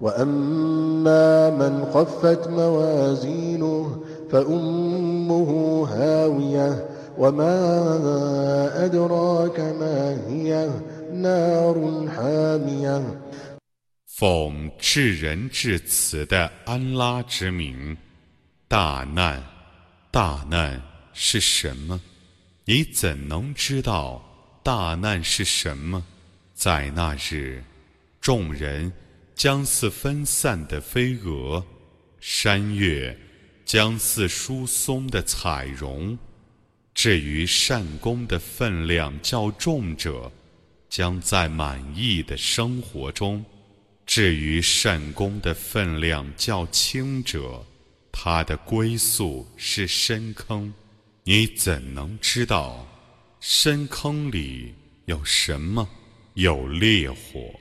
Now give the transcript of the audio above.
وأما من خفت موازينه فأمه هاوية وما أدراك ما هي نار حامية 奉至仁至慈的安拉之名，大难，大难是什么？你怎能知道大难是什么？在那日，众人 将似分散的飞蛾，山岳将似疏松的彩绒。至于善功的分量较重者，将在满意的生活中；至于善功的分量较轻者，他的归宿是深坑。你怎能知道深坑里有什么？有烈火。